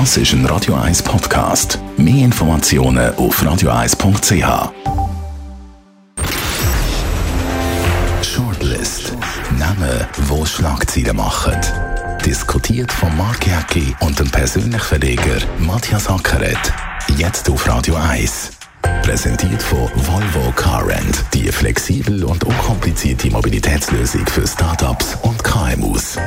Das ist ein Radio 1 Podcast. Mehr Informationen auf radio1.ch. Shortlist. Namen, wo Schlagzeilen machen. Diskutiert von Mark Jäcki und dem persönlichen Verleger Matthias Ackeret. Jetzt auf Radio 1. Präsentiert von Volvo Car Rent. Die flexibel und unkomplizierte Mobilitätslösung für Startups und KMUs.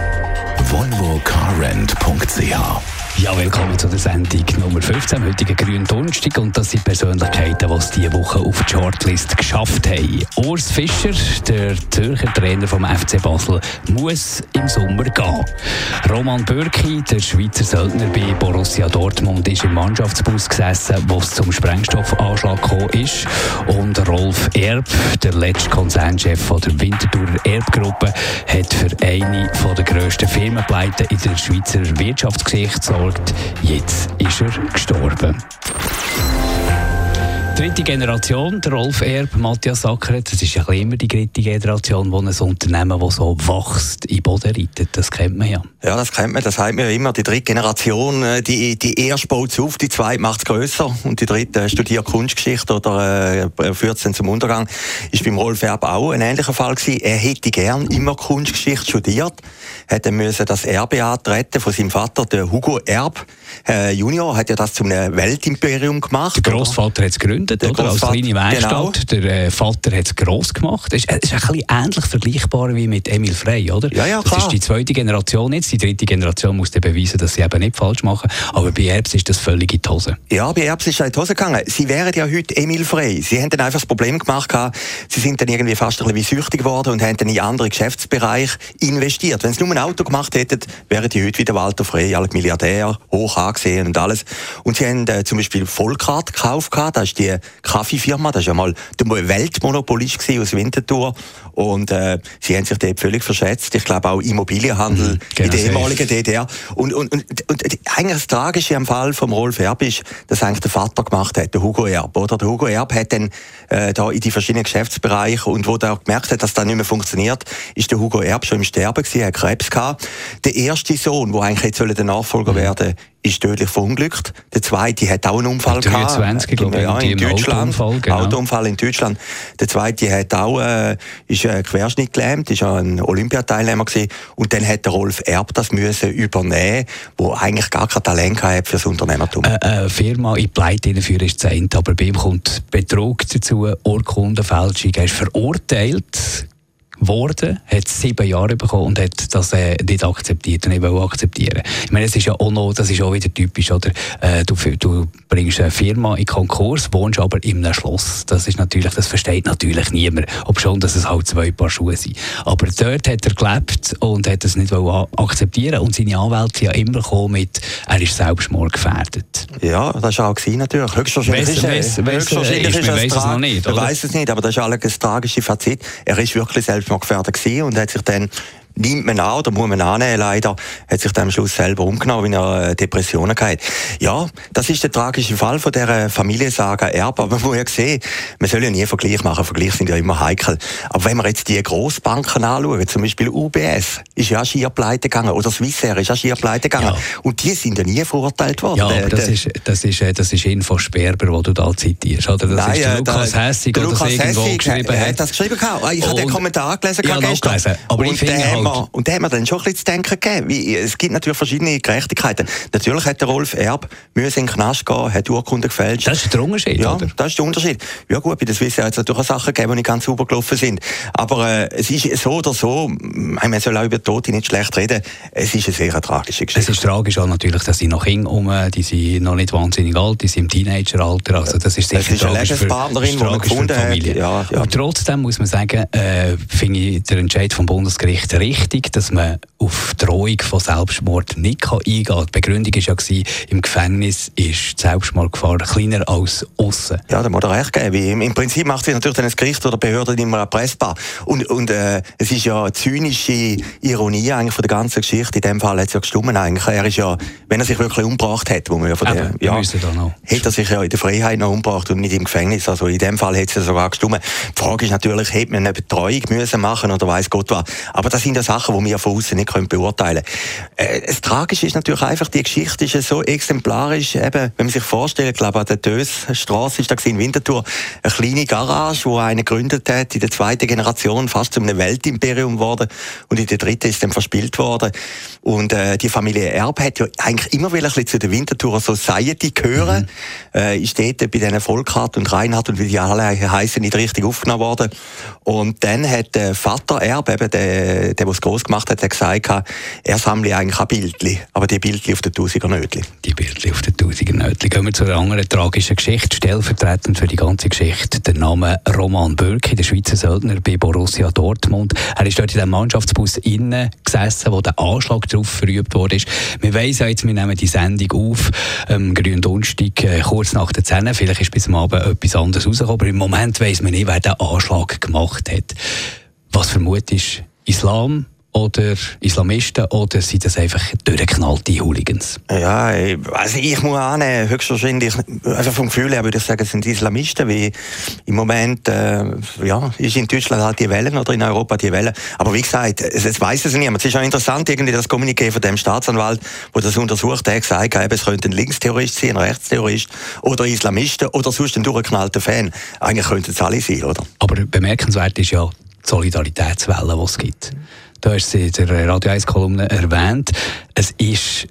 volvocarrent.ch ja, willkommen zu der Sendung Nummer 15, heutigen grünen Donnerstag. Und das sind Persönlichkeiten, die es diese Woche auf die Shortlist geschafft haben. Urs Fischer, der Zürcher Trainer vom FC Basel, muss im Sommer gehen. Roman Bürki, der Schweizer Söldner bei Borussia Dortmund, ist im Mannschaftsbus gesessen, wo es zum Sprengstoffanschlag gekommen ist. Und Rolf Erb, der letzte Konzernchef der Winterthurer Erbgruppe, hat für eine der grössten Firmenpleiten in der Schweizer Wirtschaftsgeschichte gesorgt. Jetzt ist er gestorben. Dritte Generation, der Rolf Erb, Matthias Sackeret, das ist ja immer die dritte Generation, wo ein Unternehmen, das so wächst, in Boden reitet. Das kennt man ja. Ja, das kennt man, das sagt man ja immer. Die dritte Generation, äh, die, die erste baut es auf, die zweite macht es grösser und die dritte studiert Kunstgeschichte oder äh, führt es dann zum Untergang. Ist beim Rolf Erb auch ein ähnlicher Fall gewesen. Er hätte gern immer Kunstgeschichte studiert, hätte müssen das Erbe antreten von seinem Vater, der Hugo Erb. Äh, Junior hat ja das zum Weltimperium gemacht. Der Großvater hat es gegründet, oder? Als kleine Werkstatt. Genau. Der äh, Vater hat es gross gemacht. Das ist, das ist ein bisschen ähnlich vergleichbar wie mit Emil Frey, oder? Ja, ja, klar. Das ist die zweite Generation jetzt. Die dritte Generation muss dann beweisen, dass sie eben nicht falsch machen. Aber bei Erbs ist das völlig in die Hose. Ja, bei Erbs ist es in die Hose gegangen. Sie wären ja heute Emil Frey. Sie haben dann einfach das Problem gemacht, sie sind dann irgendwie fast ein bisschen wie süchtig geworden und haben dann in andere Geschäftsbereiche investiert. Wenn sie nur ein Auto gemacht hätten, wären die heute wieder Walter Frey, alt Milliardär, hoch angesehen und alles. Und sie haben äh, zum Beispiel Vollkart gekauft, das ist die Kaffeefirma, das war ja mal der Weltmonopolist aus Winterthur und äh, sie haben sich dort völlig verschätzt. Ich glaube auch Immobilienhandel mhm, genau in der ehemaligen DDR. Und, und, und, und eigentlich das Tragische am Fall von Rolf Erb ist, dass eigentlich der Vater gemacht hat, der Hugo Erb. Oder? Der Hugo Erb hat dann äh, da in die verschiedenen Geschäftsbereiche und wo der gemerkt hat, dass das nicht mehr funktioniert, ist der Hugo Erb schon im Sterben gewesen, hat Krebs gehabt. Der erste Sohn, der eigentlich jetzt der Nachfolger mhm. werden ist tödlich verunglückt. Der zweite hat auch einen Unfall 23, gehabt. Glaube, ja, in Deutschland. Autounfall, genau. Autounfall in Deutschland. Der zweite hat auch, äh, ist äh, Querschnitt gelähmt, ist ein Olympiateilnehmer gewesen. Und dann hat der Rolf Erb das müssen übernehmen, wo eigentlich gar kein Talent hat für das Unternehmertum. Äh, eine Firma in Pleite führen ist das aber bei ihm kommt Betrug dazu, Urkundenfälschung. Er ist verurteilt worden, hat sieben Jahre bekommen und hat das äh, nicht akzeptiert und nicht akzeptieren. Ich meine, das ist ja auch noch, das ist auch wieder typisch, oder? Äh, du, du bringst eine Firma in Konkurs, wohnst aber in einem Schloss. Das ist natürlich, das versteht natürlich niemand. Ob schon, dass es halt zwei Paar Schuhe sind. Aber dort hat er gelebt und hat das nicht akzeptieren und seine Anwälte ja immer gekommen mit, er ist Selbstmord gefährdet. Ja, das war auch gewesen, natürlich. Höchstwahrscheinlich weiss, ist, weiss, höchstwahrscheinlich ist, ist, ist, es noch nicht? Ich weiß es nicht, aber das ist alles ein tragisches Fazit. Er ist wirklich selbst Selbstmordgefährder gewesen und hat sich dann nimmt man an, oder muss man annehmen, leider, hat sich dann am Schluss selber umgenommen, weil er äh, Depressionen hatte. Ja, das ist der tragische Fall von dieser Familiensaga Erb, aber man muss ja sehen, man soll ja nie Vergleich machen, Vergleiche sind ja immer heikel. Aber wenn wir jetzt die Grossbanken anschauen, zum Beispiel UBS, ist ja schier pleite gegangen, oder Swissair ist ja schier pleite gegangen, ja. und die sind ja nie verurteilt worden. Ja, aber das ist, das ist, äh, das ist Info Sperber, wo du da zitierst, oder? Das Nein, ist der äh, Lukas Hessig, der Lukas Hessig geschrieben hat. hat das geschrieben gehabt. Ich habe den Kommentar gelesen ja, gestern. Aber und ich finde halt, wir, und da haben wir dann schon ein bisschen zu denken gegeben. Wie, es gibt natürlich verschiedene Gerechtigkeiten. Natürlich hat der Rolf Erb müssen in den Knast gehen, hat Urkunden gefälscht. Das ist der Unterschied, ja, oder? das ist der Unterschied. Ja gut, bei der Swiss hat es natürlich auch Sachen gegeben, die nicht ganz sauber gelaufen sind. Aber äh, es ist so oder so, man soll auch über Tote nicht schlecht reden, es ist eine sehr tragische Geschichte. Es ist tragisch auch natürlich, dass sie noch Kinder um, die sind noch nicht wahnsinnig alt, die sind im Teenageralter, also das ist sicher das ist eine Lebenspartnerin, die man gefunden hat. Ja, ja. Aber trotzdem muss man sagen, äh, finde ich den Entscheid vom Bundesgericht richtig, dass man auf Drohung von Selbstmord nicht eingehen kann. Die Begründung war ja, im Gefängnis ist die Selbstmordgefahr kleiner als außen. Ja, da muss er recht geben. Im Prinzip macht sich natürlich das Gericht oder die Behörde immer erpressbar. Und, und äh, es ist ja eine zynische Ironie eigentlich von der ganzen Geschichte. In dem Fall hat es ja gestummen eigentlich. Er ist ja wenn er sich wirklich umgebracht hätte, wo man ja von der, ja, hätte er sich ja in der Freiheit noch umgebracht und nicht im Gefängnis. Also in dem Fall hätte es sogar gestimmt. Die Frage ist natürlich, hätte man eine Betreuung müssen machen oder weiß Gott was. Aber das sind ja Sachen, die wir von außen nicht können beurteilen können. Äh, das Tragische ist natürlich einfach, die Geschichte ist so exemplarisch, eben, wenn man sich vorstellt, ich glaube, an der Dösstraße ist da in Winterthur eine kleine Garage, wo einer gegründet hat, in der zweiten Generation fast zu einem Weltimperium geworden und in der dritten ist dann verspielt worden. Und äh, die Familie Erb hat ja eigentlich immer wieder ein bisschen zu der Winterthur Society gehören. Mhm. Äh, ist dort bei diesen Volkart und Reinhard und wie die alle heißen nicht richtig aufgenommen worden. Und dann hat der Vater Erb, eben der, der was groß gemacht hat, hat gesagt, er sammle eigentlich auch Bildchen, aber die Bildchen auf den Tausiger Nötli. Die Bildchen auf den Tausiger Nötli. Gehen wir zu einer anderen tragischen Geschichte. Stellvertretend für die ganze Geschichte der Name Roman Bürki, der Schweizer Söldner bei Borussia Dortmund. Er ist dort in dem Mannschaftsbus innen gesessen, wo der Anschlag drauf verübt wurde. Wir weiss jetzt, wir nehmen die Sendung auf, ähm, grünen Donnerstag, äh, kurz nach der 10. Vielleicht ist bis am Abend etwas anderes rausgekommen, aber im Moment weiss man nicht, wer den Anschlag gemacht hat. Was vermutest Islam? oder Islamisten oder sind das einfach durchgeknallte Hooligans? Ja, also ich muss annehmen, höchstwahrscheinlich, also vom Gefühl her würde ich sagen, es sind Islamisten, wie im Moment, äh, ja, ist in Deutschland halt die Wellen oder in Europa die Wellen. Aber wie gesagt, es, es weiß es niemand. Es ist auch interessant, irgendwie das Kommuniqué von dem Staatsanwalt, der das untersucht hat, gesagt hat, es könnte ein Linksterrorist sein, ein Rechtsterrorist oder Islamisten oder sonst ein durchgeknallter Fan. Eigentlich könnten es alle sein, oder? Aber bemerkenswert ist ja die Solidaritätswelle, die es gibt. Du hast sie in der Radio 1 Kolumne erwähnt. Es ist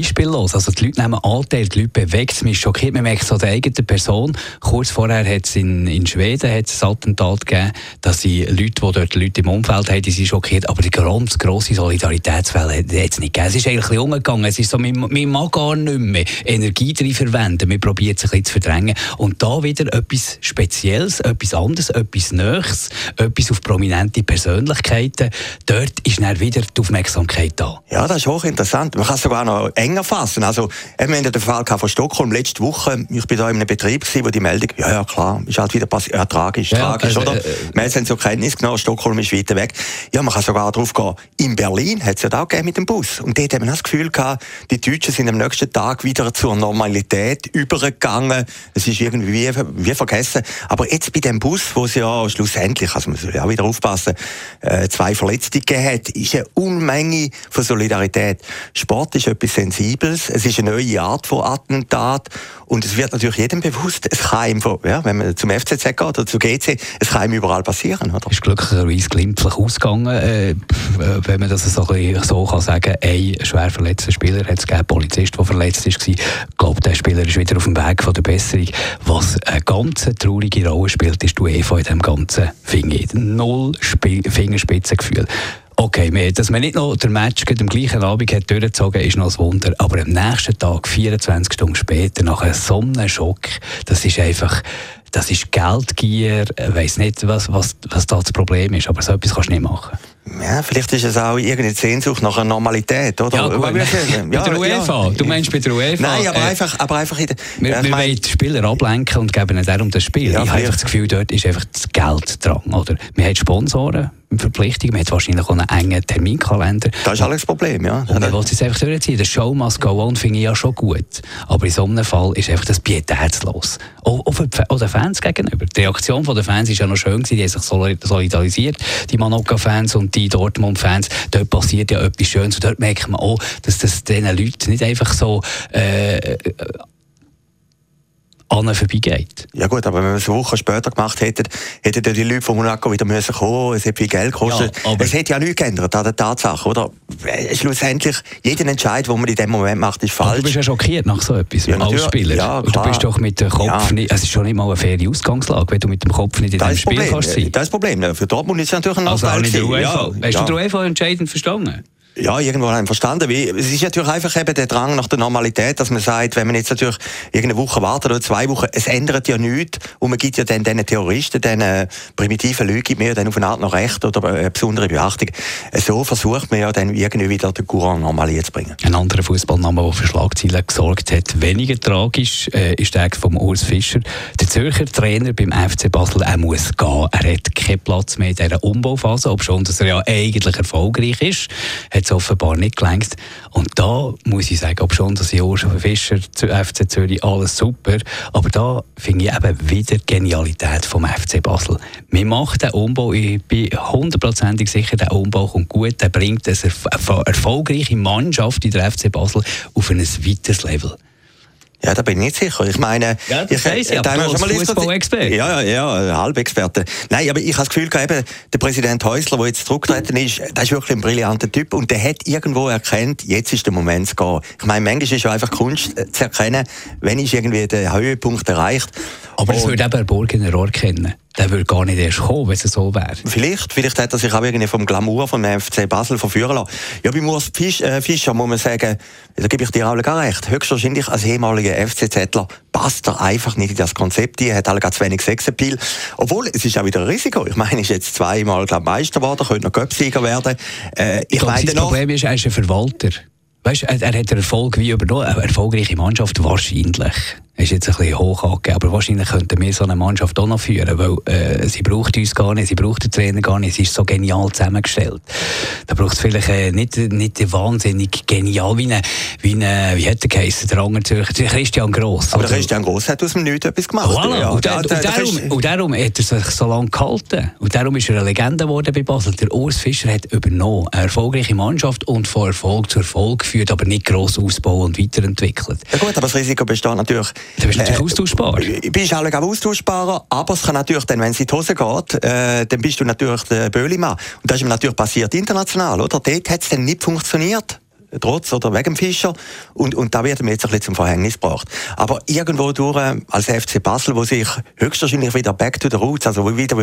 beispiellos. Also die Leute nehmen Anteil, die Leute bewegt es. Mich schockiert, man merkt es an der eigenen Person. Kurz vorher hat es in, in Schweden hat's ein Attentat gegeben, dass sie Leute, die dort Leute im Umfeld haben, die sind schockiert. Aber die ganz grosse Solidaritätswelle hat es nicht gegeben. Es ist eigentlich umgegangen. Es ist so, man, man mag gar nicht mehr Energie drin verwenden. Man probiert es ein bisschen zu verdrängen. Und da wieder etwas Spezielles, etwas anderes, etwas Neues, etwas auf prominente Persönlichkeiten. Dort ist dann wieder die Aufmerksamkeit da. Ja, das ist hochinteressant. Man kann sogar noch enger fassen. Also, wir haben den Fall von Stockholm letzte Woche. Ich bin da in einem Betrieb gewesen, wo die Meldung, ja, ja, klar, ist halt wieder passiert. Ja, tragisch, ja, tragisch, also, oder? Äh, wir haben zur Kenntnis genommen, Stockholm ist weiter weg. Ja, man kann sogar drauf gehen. In Berlin hat es ja da gegeben mit dem Bus. Und dort haben wir das Gefühl gehabt, die Deutschen sind am nächsten Tag wieder zur Normalität übergegangen. Es ist irgendwie wie, wie vergessen. Aber jetzt bei dem Bus, wo es ja schlussendlich, also man soll ja auch wieder aufpassen, äh, zwei Verletzte gegeben hat, ist eine Unmenge von Solidarität. Sport ist etwas Sensibles. Es ist eine neue Art von Attentat. Und es wird natürlich jedem bewusst, es kann ihm, ja, wenn man zum FCZ geht oder zu GC, es kann ihm überall passieren. Oder? Ist glücklicherweise glimpflich ausgegangen, äh, wenn man das so, so kann sagen Ein schwer verletzter Spieler hat es gegeben, Polizist, der verletzt ist. Ich glaube, der Spieler ist wieder auf dem Weg von der Besserung. Was eine ganz traurige Rolle spielt, ist die UEFA in diesem ganzen Finger. Null Fingerspitzengefühl. Okay, dass man nicht noch den Match am gleichen Abend hat durchgezogen ist noch ein Wunder. Aber am nächsten Tag, 24 Stunden später, nach einem Sonnenschock, das ist einfach, das ist Geldgier. Ich weiss nicht, was, was, was da das Problem ist, aber so etwas kannst du nicht machen. Ja, vielleicht ist es auch irgendeine Sehnsucht nach einer Normalität, oder? Ja, gut, ja, bei der UEFA. Ja. Du meinst bei der UEFA? Nein, aber äh, einfach, aber einfach in der, Wir, ja, wir wollen die Spieler ablenken und geben ihnen darum das Spiel. Ja, ich habe das Gefühl, dort ist einfach das Geld dran, oder? Wir haben Sponsoren, Verpflichtungen, man hat wahrscheinlich auch einen engen Terminkalender. Das ist alles das Problem, ja. Und man will es einfach durchziehen. Der Show must go on finde ich ja schon gut. Aber in so einem Fall ist einfach das pietätslos. Auch, den Fans gegenüber. Die Reaktion der Fans war ja noch schön, gewesen. die haben sich solidarisiert, die Manoka-Fans und die Dortmund-Fans. Dort passiert ja etwas Schönes und dort merkt man auch, dass das diesen Leuten nicht einfach so äh, an vorbeigeht. Ja gut, aber wenn wir es eine Woche später gemacht hätten, hätten die Leute von Monaco wieder müssen kommen, es hätte viel Geld gekostet. Ja, es hätte ja nichts geändert an der Tatsache, oder? Äh, schlussendlich, jeder Entscheid, den man in dem Moment macht, ist falsch. Aber du bist ja schockiert nach so etwas ja, als Spieler. Ja, du bist doch mit dem Kopf ja. nicht, es ist schon nicht mal eine faire Ausgangslage, wenn du mit dem Kopf nicht in diesem Spiel Problem. kannst sein. Das ist das Problem. Für Dortmund ist es natürlich ein Nachteil. Also auch nicht ja, Hast ja. du den UEFA entscheidend verstanden? Ja, irgendwo haben verstanden. Es ist natürlich einfach eben der Drang nach der Normalität, dass man sagt, wenn man jetzt natürlich irgendeine Woche wartet oder zwei Wochen, es ändert ja nichts und man gibt ja dann diesen Terroristen, diesen primitiven Leuten, gibt mir dann auf eine Art noch Recht oder eine besondere Beachtung. So versucht man ja dann irgendwie wieder den Courant normal zu bringen. Ein anderer Fußballname, der für Schlagzeilen gesorgt hat, weniger tragisch, äh, ist der von Urs Fischer. Der Zürcher Trainer beim FC Basel, er muss gehen. Er hat keinen Platz mehr in dieser Umbauphase, ob schon, dass er ja eigentlich erfolgreich ist. Hat es offenbar nicht gelenkt. Und da muss ich sagen, ob schon das schon Fischer, FC Zürich, alles super, aber da finde ich eben wieder die Genialität vom FC Basel. Wir machen den Umbau, ich bin hundertprozentig sicher, der Umbau kommt gut, der bringt eine erfolgreiche Mannschaft in der FC Basel auf ein weiteres Level. Ja, da bin ich nicht sicher. Ich meine, ja, das ich, ich, aber du als Fußballexperte. Ja, ja, ja, Halbexperte. Nein, aber ich habe das Gefühl, eben, der Präsident Häusler, der jetzt zurückgetreten ist, der ist wirklich ein brillanter Typ und der hat irgendwo erkannt, jetzt ist der Moment zu gehen. Ich meine, manchmal ist es ja einfach Kunst äh, zu erkennen, wenn ist irgendwie der Höhepunkt erreicht. Aber das würde eben Burgener Rohr kennen der würde gar nicht erst kommen, wenn es so wäre. Vielleicht, vielleicht hat er sich auch irgendwie vom Glamour vom FC Basel verführen lassen. Ja, bei Urs Fisch, äh, Fischer muss man sagen, da gebe ich dir auch gar recht. Höchstwahrscheinlich als ehemaliger FCZler passt er einfach nicht in das Konzept. Er hat alle zu wenig Sexappeal. Obwohl, es ist auch wieder ein Risiko. Ich meine, er ist jetzt zweimal, glaube Meister geworden, könnte noch Göpsieger werden. Äh, ich, ich glaube, das Problem ist, er ist ein Verwalter. Weißt, er, er hat Erfolg wie übernommen, eine erfolgreiche Mannschaft wahrscheinlich ist jetzt ein bisschen hoch angegeben, aber wahrscheinlich könnten wir so eine Mannschaft auch noch führen, weil äh, sie braucht uns gar nicht, sie braucht den Trainer gar nicht, sie ist so genial zusammengestellt. Da braucht es vielleicht äh, nicht, nicht wahnsinnig genial, wie eine, wie eine, wie hat der geheissen, der andere Zürcher, Christian Gross. Aber der Christian Gross hat aus dem Nichts etwas gemacht. Voilà. Ja, und, der, und, darum, und, darum, hat er sich so lange gehalten. Und darum ist er eine Legende geworden bei Basel. Der Urs Fischer hat übernommen, eine erfolgreiche Mannschaft und von Erfolg zu Erfolg geführt, aber nicht gross ausbauen und weiterentwickelt. Ja gut, aber das Risiko besteht natürlich Du bist natürlich äh, austauschbar. Du bist auch austauschbarer, aber es kann natürlich dann, wenn es in die Hose geht, äh, dann bist du natürlich der Böhlimann. Und das ist natürlich passiert international, oder? Dort hat es dann nicht funktioniert trotz oder wegen Fischer. Und, und da wird mir jetzt ein bisschen zum Verhängnis gebracht. Aber irgendwo durch, äh, als FC Basel, wo sich höchstwahrscheinlich wieder back to the roots, also wo wieder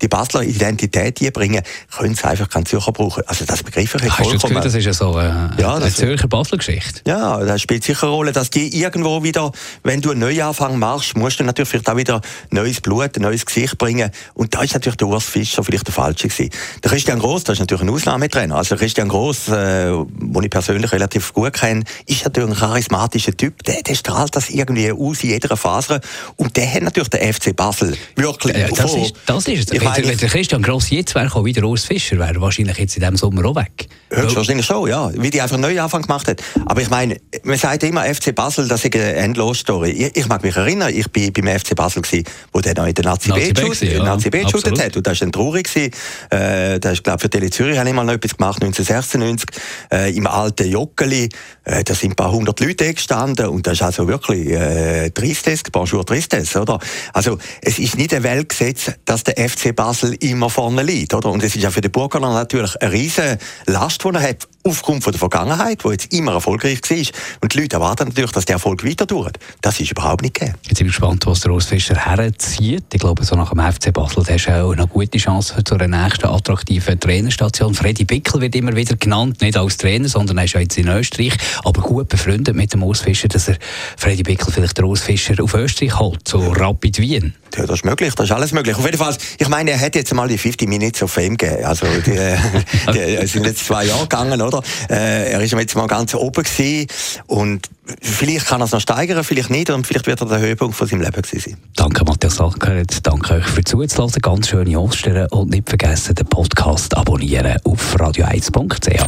die Basler Identität hier bringen, können sie einfach keinen Zürcher brauchen. Also das begreife ich jetzt Hast vollkommen. Du das ist ja so äh, ja, eine Zürcher Basel-Geschichte. Ja, das spielt sicher eine Rolle, dass die irgendwo wieder, wenn du einen Neuanfang machst, musst du natürlich vielleicht auch wieder neues Blut, ein neues Gesicht bringen. Und da ist natürlich der Urs Fischer vielleicht der Falsche gewesen. Der Christian Gross, das ist natürlich ein Ausnahmetrainer. Also Christian Gross, äh, wo ich persönlich persönlich relativ gut kenne, ist natürlich ein charismatischer Typ. Der, der strahlt das irgendwie aus in jeder Phase. Und der hat natürlich den FC Basel wirklich ja, das, ist, das ist es. Wenn, der Christian Gross jetzt wäre, auch wieder Urs Fischer, wäre er wahrscheinlich jetzt in diesem Sommer auch weg. Höchstwahrscheinlich schon, ja. Wie die einfach einen Neuanfang gemacht hat. Aber ich meine, man sagt immer FC Basel, das ist eine Endlos-Story. Ich, ich, mag mich erinnern, ich war beim FC Basel, gewesen, wo der noch in der Nazi B geshootet ja. hat. Und das war dann traurig. Gewesen. Äh, das ist, glaube für Tele Zürich habe ich mal noch etwas gemacht, 1996, äh, im alten alten Joggeli, äh, da sind ein paar hundert Leute gestanden und das ist also wirklich äh, Tristes, Bonjour Tristes, oder? Also es ist nicht ein Weltgesetz, dass der FC Basel immer vorne liegt, oder? Und es ist ja für den Burgerland natürlich eine riesige Last, die er hat, aufgrund von der Vergangenheit, die jetzt immer erfolgreich war. Und die Leute erwarten natürlich, dass der Erfolg weiter dauert. Das ist überhaupt nicht gegeben. Jetzt bin ich gespannt, was der Urs Fischer herzieht. Ich glaube, so nach dem FC Basel, der ist auch eine gute Chance zu einer nächsten attraktiven Trainerstation. Freddy Bickel wird immer wieder genannt, nicht als Trainer, sondern er ist ja jetzt in Österreich, aber gut befreundet mit dem Urs Fischer, dass er Freddy Bickel vielleicht den Urs Fischer auf Österreich holt, so Rapid Wien. Ja, das ist möglich, das ist alles möglich. Auf jeden Fall, ich meine, er hat jetzt mal die 50 Minutes of Fame gegeben. Also, die, die sind jetzt zwei Jahre gegangen, oder? Äh, er ist jetzt mal ganz oben gewesen und vielleicht kann er es noch steigern, vielleicht nicht und vielleicht wird er der Höhepunkt von seinem Leben gewesen sein. Danke, Matthias Sackert. Danke euch für Zuhören. Ganz schöne Ostern und nicht vergessen, den Podcast abonnieren auf radio1.ch.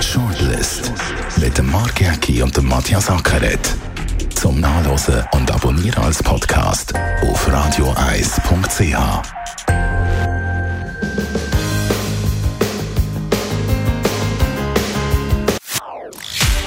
Shortlist mit dem Mark Jäcki und dem Matthias Ackeret. Zum Nachlesen und Abonnieren als Podcast auf radioeis.ch.